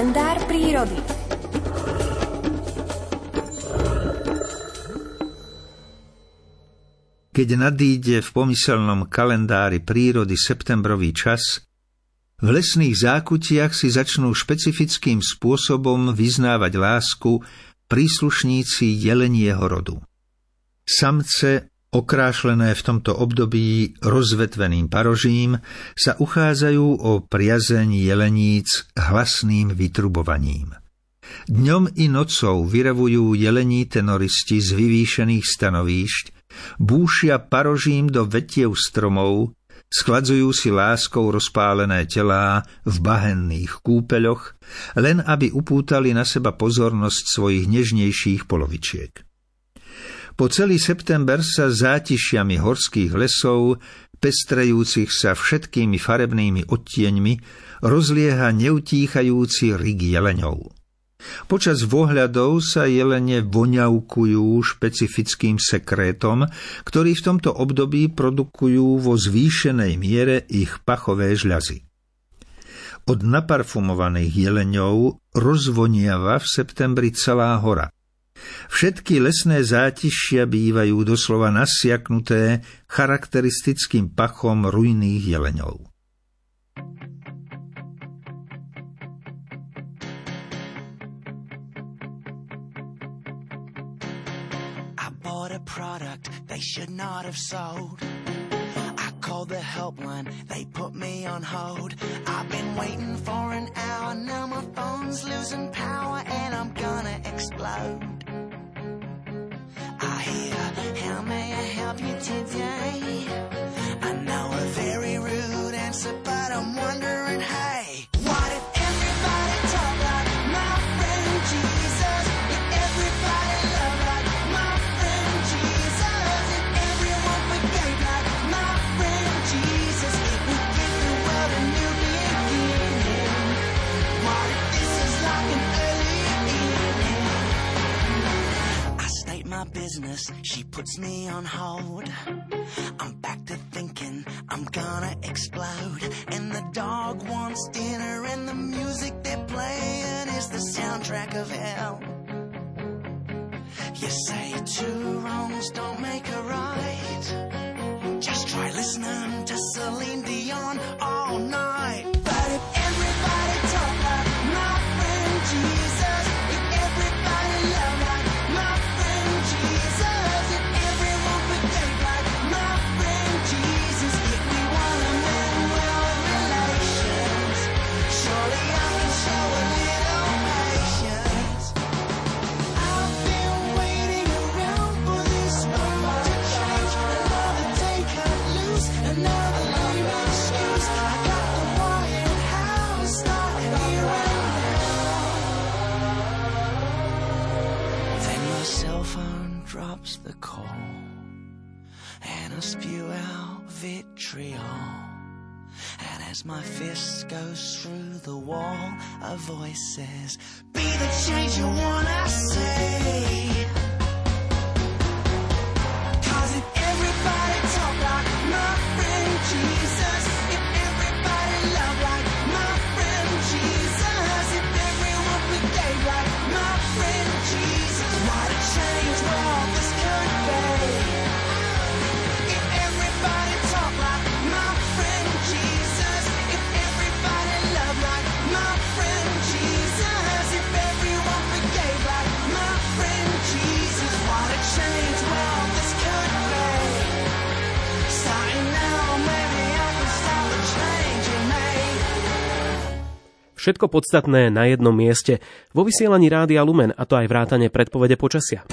kalendár prírody. Keď nadíde v pomyselnom kalendári prírody septembrový čas, v lesných zákutiach si začnú špecifickým spôsobom vyznávať lásku príslušníci jelenieho rodu. Samce okrášlené v tomto období rozvetveným parožím, sa uchádzajú o priazeň jeleníc hlasným vytrubovaním. Dňom i nocou vyrevujú jelení tenoristi z vyvýšených stanovíšť, búšia parožím do vetiev stromov, skladzujú si láskou rozpálené telá v bahenných kúpeľoch, len aby upútali na seba pozornosť svojich nežnejších polovičiek. Po celý september sa zátišiami horských lesov, pestrejúcich sa všetkými farebnými odtieňmi, rozlieha neutíchajúci rig jeleňov. Počas vohľadov sa jelene voňavkujú špecifickým sekrétom, ktorý v tomto období produkujú vo zvýšenej miere ich pachové žľazy. Od naparfumovaných jeleňov rozvoniava v septembri celá hora – Všetky lesné zátišia bývajú doslova nasiaknuté charakteristickým pachom rujných jeleňov. they should not have sold. I called the helpline, they put me on hold. I've been waiting for an hour, now my phone's losing power and I'm gonna explode. May I business, she puts me on hold. I'm back to thinking I'm gonna explode. And the dog wants dinner, and the music they're playing is the soundtrack of hell. You say two wrongs don't make a right. Just try listening to Celine Dion oh, all night. Drops the call, and I spew out vitriol. And as my fist goes through the wall, a voice says, Be the change you wanna see. Cause if everybody talk like my friend Jesus, if everybody love like my friend Jesus, if everyone behave like my friend Jesus, change world this could be. Všetko podstatné na jednom mieste. Vo vysielaní Rádia Lumen, a to aj vrátane predpovede počasia.